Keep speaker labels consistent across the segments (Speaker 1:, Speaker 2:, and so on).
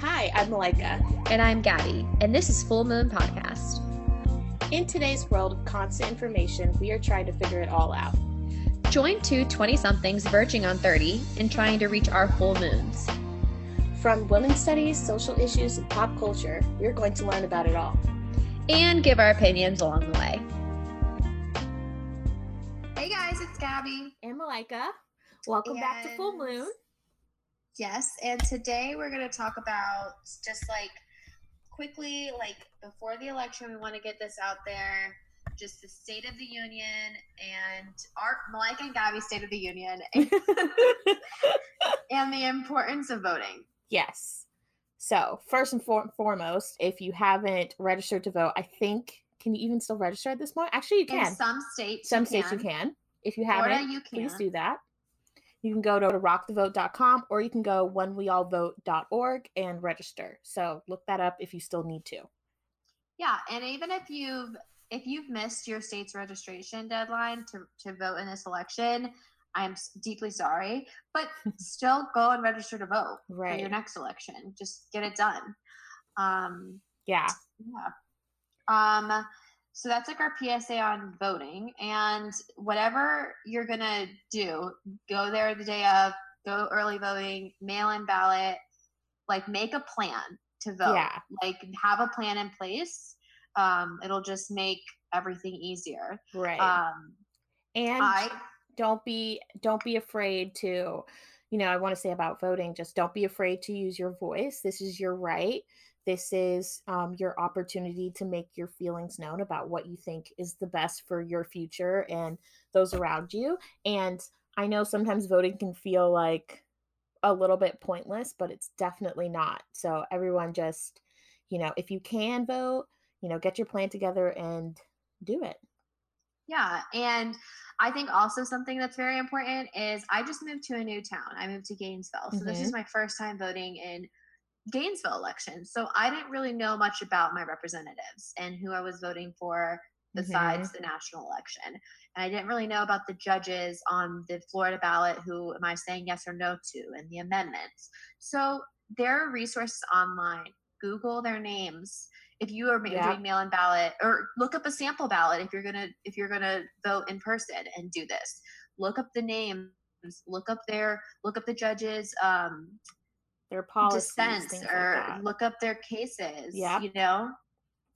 Speaker 1: Hi, I'm Malika.
Speaker 2: And I'm Gabby, and this is Full Moon Podcast.
Speaker 1: In today's world of constant information, we are trying to figure it all out.
Speaker 2: Join two 20 somethings verging on 30 and trying to reach our full moons.
Speaker 1: From women's studies, social issues, and pop culture, we're going to learn about it all.
Speaker 2: And give our opinions along the way.
Speaker 3: It's Gabby.
Speaker 1: And Malika, welcome back to Full Moon.
Speaker 3: Yes, and today we're going to talk about just like quickly, like before the election, we want to get this out there. Just the State of the Union and our Malika and Gabby's State of the Union and, and the importance of voting.
Speaker 1: Yes. So, first and for- foremost, if you haven't registered to vote, I think, can you even still register at this point? Actually, you can.
Speaker 3: In some states,
Speaker 1: Some
Speaker 3: you
Speaker 1: states
Speaker 3: can.
Speaker 1: you can. If you haven't,
Speaker 3: you
Speaker 1: please do that. You can go to rockthevote.com or you can go whenweallvote.org and register. So look that up if you still need to.
Speaker 3: Yeah, and even if you've if you've missed your state's registration deadline to to vote in this election, I'm deeply sorry, but still go and register to vote for your next election. Just get it done. Um,
Speaker 1: Yeah.
Speaker 3: yeah. Um, so that's like our PSA on voting, and whatever you're gonna do, go there the day of, go early voting, mail-in ballot, like make a plan to vote.
Speaker 1: Yeah.
Speaker 3: like have a plan in place. Um it'll just make everything easier.
Speaker 1: Right.
Speaker 3: um
Speaker 1: and
Speaker 3: i
Speaker 1: don't be don't be afraid to you know i want to say about voting just don't be afraid to use your voice. This is your right this is um, your opportunity to make your feelings known about what you think is the best for your future and those around you and i know sometimes voting can feel like a little bit pointless but it's definitely not so everyone just you know if you can vote you know get your plan together and do it.
Speaker 3: Yeah and i think also something that's very important is i just moved to a new town. I moved to gainesville so this is my first time voting in gainesville election so i didn't really know much about my representatives and who i was voting for besides the national election. And I didn't really know about the judges on the Florida ballot who am I saying yes or no to and the amendments. So there are resources online. Google their names. If you are
Speaker 1: Yeah.
Speaker 3: doing mail-in ballot or look up a sample ballot if you're gonna if you're gonna vote in person and do this. Look up the names, look up their look up the judges um
Speaker 1: their policies
Speaker 3: dissents
Speaker 1: like
Speaker 3: or
Speaker 1: that.
Speaker 3: look up their cases.
Speaker 1: Yeah.
Speaker 3: You know?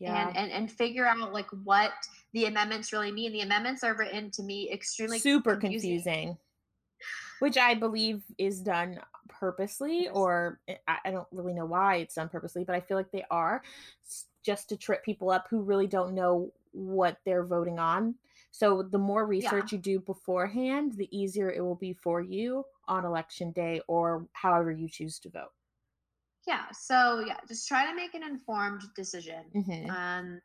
Speaker 1: yeah
Speaker 3: and, and and figure out like what the amendments really mean. The amendments are written to me extremely
Speaker 1: super
Speaker 3: confusing.
Speaker 1: confusing. which i believe is done purposely or I, I don't really know why it's done purposely but i feel like they are just to trip people up who really don't know what they're voting on so the more research you do beforehand the easier it will be for you on election day or however you choose to vote
Speaker 3: Yeah. So yeah, just try to make an informed decision.
Speaker 1: Mhm.
Speaker 3: Um,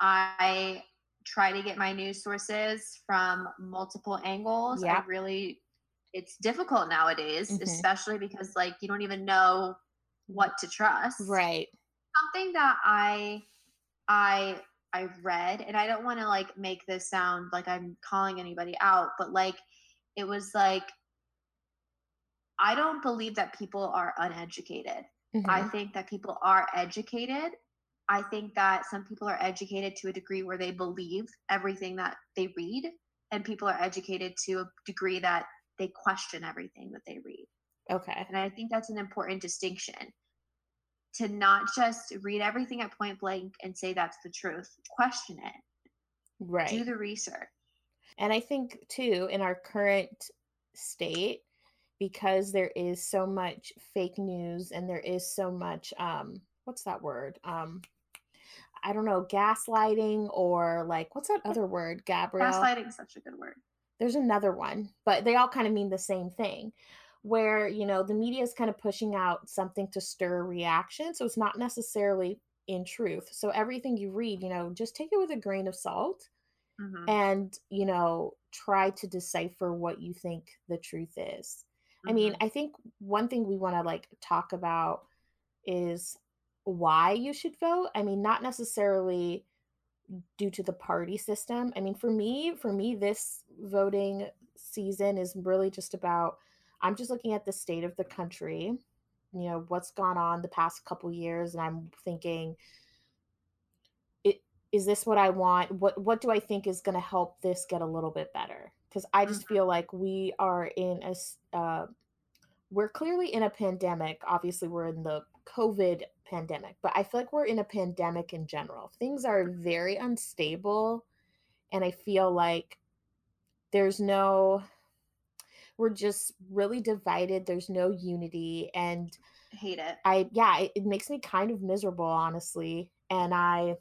Speaker 3: I try to get my news sources from multiple angles.
Speaker 1: Yeah.
Speaker 3: I really, it's difficult nowadays,
Speaker 1: Mhm.
Speaker 3: especially because like you don't even know what to trust.
Speaker 1: right
Speaker 3: something that I I I read, and I don't want to like make this sound like I'm calling anybody out, but like it was like I don't believe that people are uneducated. I
Speaker 1: Mhm.
Speaker 3: think that people are educated. I think that some people are educated to a degree where they believe everything that they read, and people are educated to a degree that they question everything that they read.
Speaker 1: okay
Speaker 3: And I think that's an important distinction to not just read everything at point blank and say that's the truth. Question it,
Speaker 1: right
Speaker 3: do the research.
Speaker 1: And I think too, in our current state, because there is so much fake news and there is so much um what's that word? Um I don't know, gaslighting or like what's that other word, Gabrielle?
Speaker 3: Gaslighting is such a good word.
Speaker 1: There's another one, but they all kind of mean the same thing. Where, you know, the media is kind of pushing out something to stir a reaction. So it's not necessarily in truth. So everything you read, you know, just take it with a grain of salt
Speaker 3: Mhm,
Speaker 1: and you know try to decipher what you think the truth is i mean
Speaker 3: mhm.
Speaker 1: i think one thing we want to like talk about is why you should vote i mean not necessarily due to the party system i mean for me for me this voting season is really just about I'm just looking at the state of the country, you know, what's gone on the past couple years and I'm thinking it is this what I want? What what do I think is going to help this get a little bit better? Cuz I just
Speaker 3: Mhm.
Speaker 1: feel like we are in a uh we're clearly in a pandemic. Obviously, we're in the COVID pandemic, but I feel like we're in a pandemic in general. Things are very unstable, and I feel like there's no, we're just really divided. There's no unity. And
Speaker 3: Hate it.
Speaker 1: I, yeah, it, it makes me kind of miserable, honestly. And I,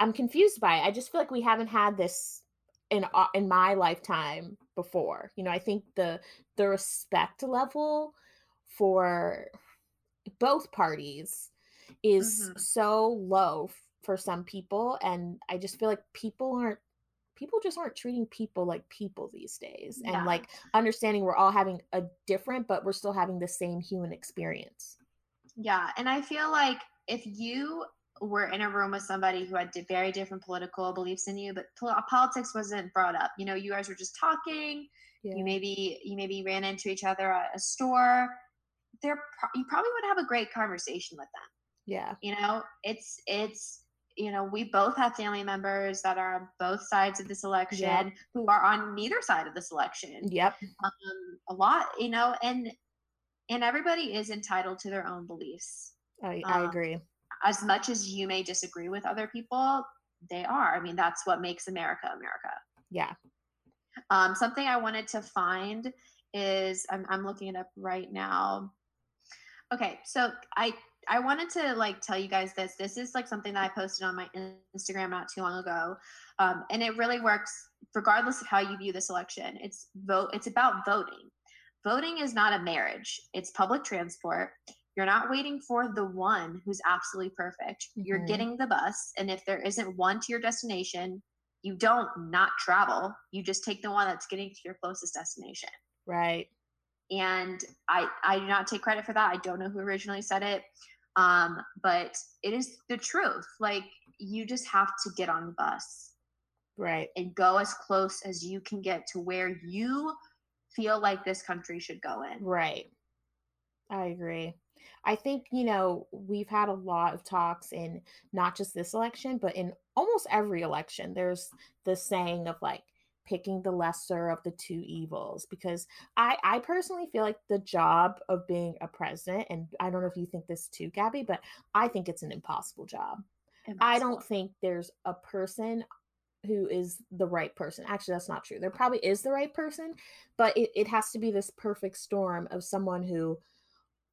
Speaker 1: I'm confused by it. I just feel like we haven't had this in uh, in my lifetime before. You know, I think the the respect level for both parties is
Speaker 3: Mhm.
Speaker 1: so low for some people and I just feel like people aren't people just aren't treating people like people these days and like understanding we're all having a different but we're still having the same human experience.
Speaker 3: Yeah, and I feel like if you were in a room with somebody who had very different political beliefs than you, but politics wasn't brought up, you know, you guys were just talking.
Speaker 1: Yeah.
Speaker 3: You maybe you maybe ran into each other at a store. There, you probably would have a great conversation with them.
Speaker 1: yeah.
Speaker 3: You know, it's it's you know we both have family members that are on both sides of this election who are on neither side of this election.
Speaker 1: Yep.
Speaker 3: Um, a lot, you know, and and everybody is entitled to their own beliefs
Speaker 1: I, I
Speaker 3: Um,
Speaker 1: agree.
Speaker 3: As much as you may disagree with other people, they are. I mean, that's what makes America America.
Speaker 1: Yeah.
Speaker 3: Um, something I wanted to find is I'm, I'm looking it up right now. Okay, so I I wanted to like tell you guys this. This is like something that I posted on my Instagram not too long ago, um, and it really works regardless of how you view this election. It's vote. It's about voting. Voting is not a marriage. It's public transport. You're not waiting for the one who's absolutely perfect. You're
Speaker 1: Mhm.
Speaker 3: getting the bus, and if there isn't one to your destination, you don't not travel. You just take the one that's getting to your closest destination
Speaker 1: Right.
Speaker 3: and I I do not take credit for that. I don't know who originally said it, um, but it is the truth. Like you just have to get on the bus
Speaker 1: Right.
Speaker 3: and go as close as you can get to where you feel like this country should go in.
Speaker 1: Right. I agree. I think, you know, we've had a lot of talks in not just this election, but in almost every election. There's the saying of like picking the lesser of the two evils because I I personally feel like the job of being a president and I don't know if you think this too, Gabby, but I think it's an impossible job. I don't think there's a person who is the right person. Actually, that's not true. There probably is the right person, but it, it has to be this perfect storm of someone who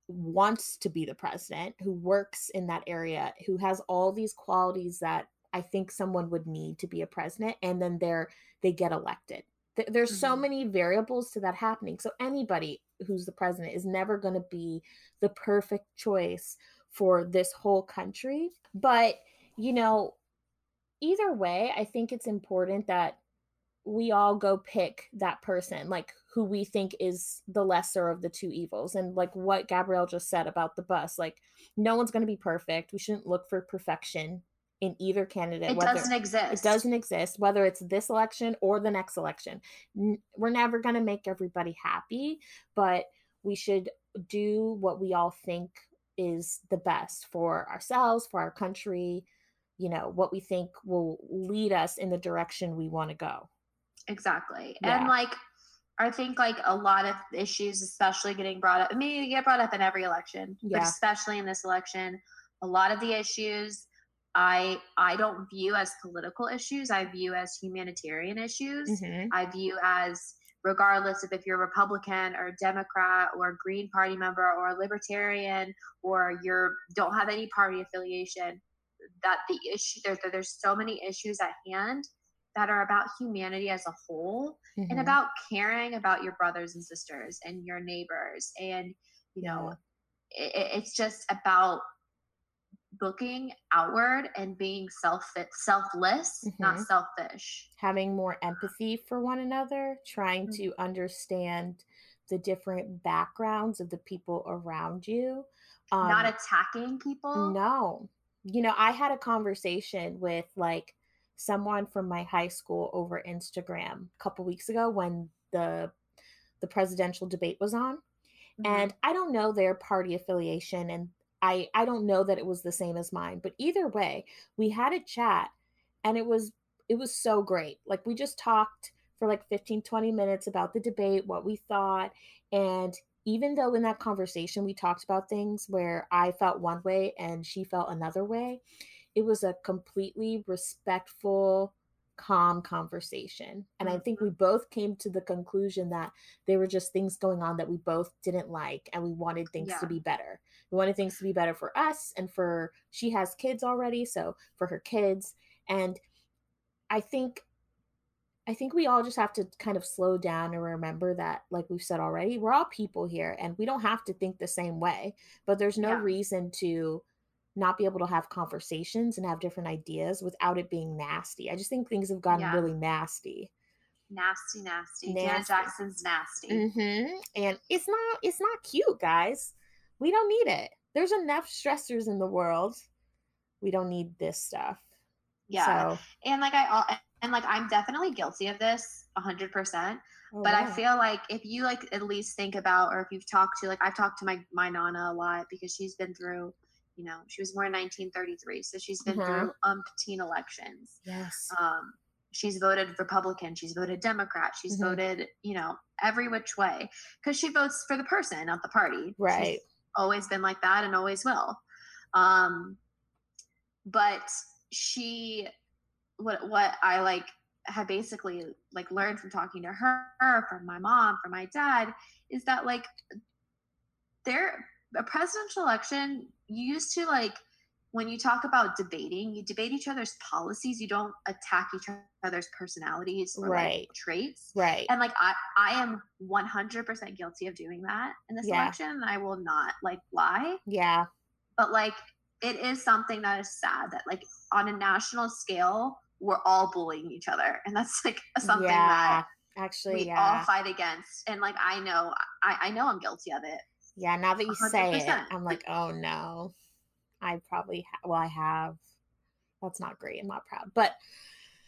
Speaker 1: wants to be the president, who works in that area, who has all these qualities that I think someone would need to be a president, and then they're they get elected. Th- There's so
Speaker 3: Mhm.
Speaker 1: many variables to that happening. So anybody who's the president is never going to be the perfect choice for this whole country. But, you know, either way, I think it's important that we all go pick that person, like who we think is the lesser of the two evils. And like what Gabrielle just said about the bus, like no one's going to be perfect. We shouldn't look for perfection in either candidate.
Speaker 3: It doesn't exist.
Speaker 1: it doesn't exist, whether it's this election or the next election. N- We're never going to make everybody happy, but we should do what we all think is the best for ourselves, for our country, you know, what we think will lead us in the direction we want to go.
Speaker 3: Exactly.
Speaker 1: Yeah.
Speaker 3: And like I think like a lot of issues, especially getting brought up, I mean, you get brought up in every election, but especially in this election, a lot of the issues I I don't view as political issues. I view as humanitarian issues.
Speaker 1: Mhm.
Speaker 3: I view as regardless of if you're a Republican or Democrat or Green Party member or Libertarian or you're don't have any party affiliation, that the issue there- there's so many issues at hand that are about humanity as a whole and
Speaker 1: Mhm.
Speaker 3: about caring about your brothers and sisters and your neighbors and you know it, it's just about looking outward and being self selfless not
Speaker 1: Mhm.
Speaker 3: selfish
Speaker 1: having more empathy for one another, trying
Speaker 3: Mm.
Speaker 1: to understand the different backgrounds of the people around you. Um,
Speaker 3: not attacking people
Speaker 1: No. You know, I had a conversation with like someone from my high school over Instagram a couple weeks ago when the the presidential debate was on. Mm-hmm. And I don't know their party affiliation and I I don't know that it was the same as mine, but either way, we had a chat and it was it was so great. Like we just talked for like 15 20 minutes about the debate, what we thought, and even though in that conversation we talked about things where I felt one way and she felt another way, it was a completely respectful, calm conversation. And I think we mm-hmm. both came to the conclusion that there were just things going on that we both didn't like and we wanted things yeah. to be better. We wanted things to be better for us and for she has kids already, so for her kids. And I think I think we all just have to kind of slow down and remember that, like we've said already, we're all people here and we don't have to think the same way. But there's no yeah. reason to not be able to have conversations and have different ideas without it being nasty. I just think things have gotten yeah. really nasty.
Speaker 3: Nasty, nasty. nasty. Janet Jackson's nasty.
Speaker 1: Mm-hmm. And it's not it's not cute, guys. We don't need it. There's enough stressors in the world. We don't need this stuff.
Speaker 3: Yeah. So. And like I and like I'm definitely guilty of this 100%. Oh, but I feel like if you like at least think about or if you've talked to like I've talked to my my nana a lot because she's been through you know she was born in 1933 so she's been mm-hmm. through umpteen elections.
Speaker 1: Yes.
Speaker 3: Um she's voted republican she's voted democrat she's mm-hmm. voted you know every which way because she votes for the person not the party.
Speaker 1: Right.
Speaker 3: she's always been like that and always will. Um but she what what I like have basically like learned from talking to her, from my mom, from my dad, is that like there a presidential election, you used to like when you talk about debating, you debate each other's policies. You don't attack each other's personalities or right. like, traits.
Speaker 1: Right.
Speaker 3: And like I, I am 100% guilty of doing that in this yeah. election, and I will not like lie.
Speaker 1: Yeah.
Speaker 3: But like, it is something that is sad that like on a national scale, we're all bullying each other and that's like something yeah, that
Speaker 1: actually
Speaker 3: we
Speaker 1: yeah.
Speaker 3: all fight against and like i know I, I know i'm guilty of it
Speaker 1: yeah now that you 100%. say it i'm like oh no i probably ha- well i have that's not great i'm not proud but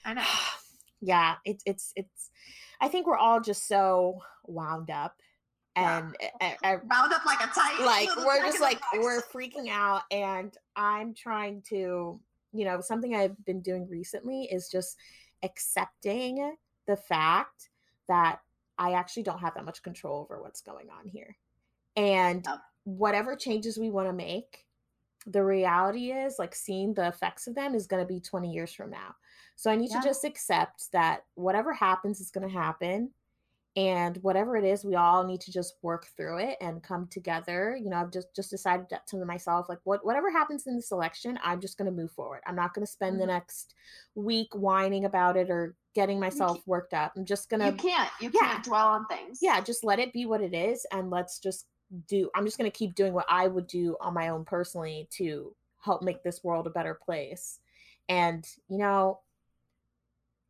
Speaker 3: i know
Speaker 1: yeah it's it's it's i think we're all just so wound up and
Speaker 3: yeah. a, a, wound up like a tight
Speaker 1: like we're just like we're freaking out and i'm trying to you know, something I've been doing recently is just accepting the fact that I actually don't have that much control over what's going on here. And oh. whatever changes we want to make, the reality is like seeing the effects of them is going to be 20 years from now. So I need yeah. to just accept that whatever happens is going to happen and whatever it is we all need to just work through it and come together you know i've just just decided to myself like what whatever happens in this election i'm just going to move forward i'm not going to spend mm-hmm. the next week whining about it or getting myself worked up i'm just going to
Speaker 3: you can't you yeah. can't dwell on things
Speaker 1: yeah just let it be what it is and let's just do i'm just going to keep doing what i would do on my own personally to help make this world a better place and you know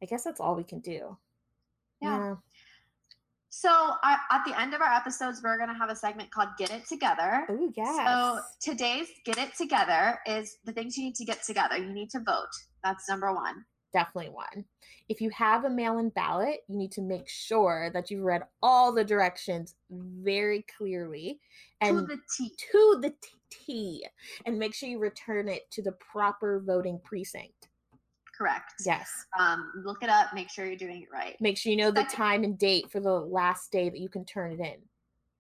Speaker 1: i guess that's all we can do
Speaker 3: yeah. yeah. So I, at the end of our episodes, we're going to have a segment called Get It Together.
Speaker 1: Oh, yes.
Speaker 3: So today's Get It Together is the things you need to get together. You need to vote. That's number one.
Speaker 1: Definitely one. If you have a mail in ballot, you need to make sure that you've read all the directions very clearly and
Speaker 3: to the T.
Speaker 1: To the T. And make sure you return it to the proper voting precinct
Speaker 3: correct.
Speaker 1: Yes.
Speaker 3: Um, look it up. Make sure you're doing it right.
Speaker 1: Make sure you know Second, the time and date for the last day that you can turn it in.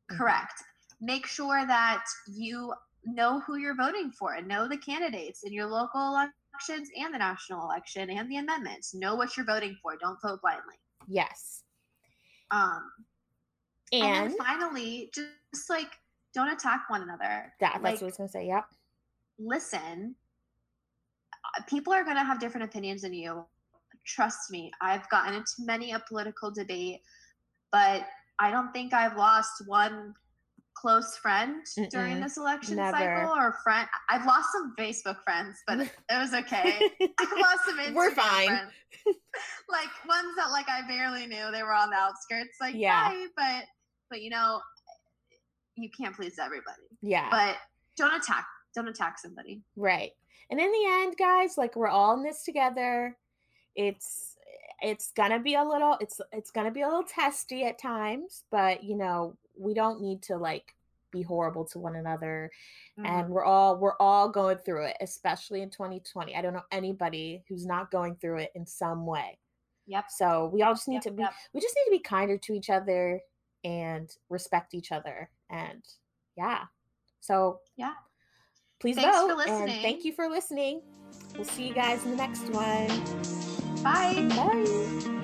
Speaker 3: Correct. Make sure that you know who you're voting for and know the candidates in your local elections and the national election and the amendments. Know what you're voting for. Don't vote blindly.
Speaker 1: Yes.
Speaker 3: Um, and, and finally, just, just, like don't attack one another.
Speaker 1: That, that's like, what I was gonna say. Yep.
Speaker 3: Listen people are going to have different opinions than you. Trust me, I've gotten into many a political debate, but I don't think I've lost one close friend Mm-mm, during this election never. cycle or friend. I've lost some Facebook friends, but it was okay. I lost some Instagram We're fine. like ones that like I barely knew. They were on the outskirts. Like, yeah, but but you know, you can't please everybody.
Speaker 1: Yeah.
Speaker 3: But don't attack. Don't attack somebody.
Speaker 1: Right. And in the end, guys, like we're all in this together. it's it's gonna be a little it's it's gonna be a little testy at times but you know we don't need to like be horrible to one another mm-hmm. and we're all we're all going through it especially in 2020 i don't know anybody who's not going through it in some way.
Speaker 3: Yep.
Speaker 1: So we all just need
Speaker 3: yep,
Speaker 1: to be
Speaker 3: yep.
Speaker 1: we just need to be kinder to each other and respect each other and yeah. So
Speaker 3: yeah.
Speaker 1: please
Speaker 3: Thanks
Speaker 1: vote and thank you for listening. We'll see you guys in the next one
Speaker 3: bye.
Speaker 1: Bye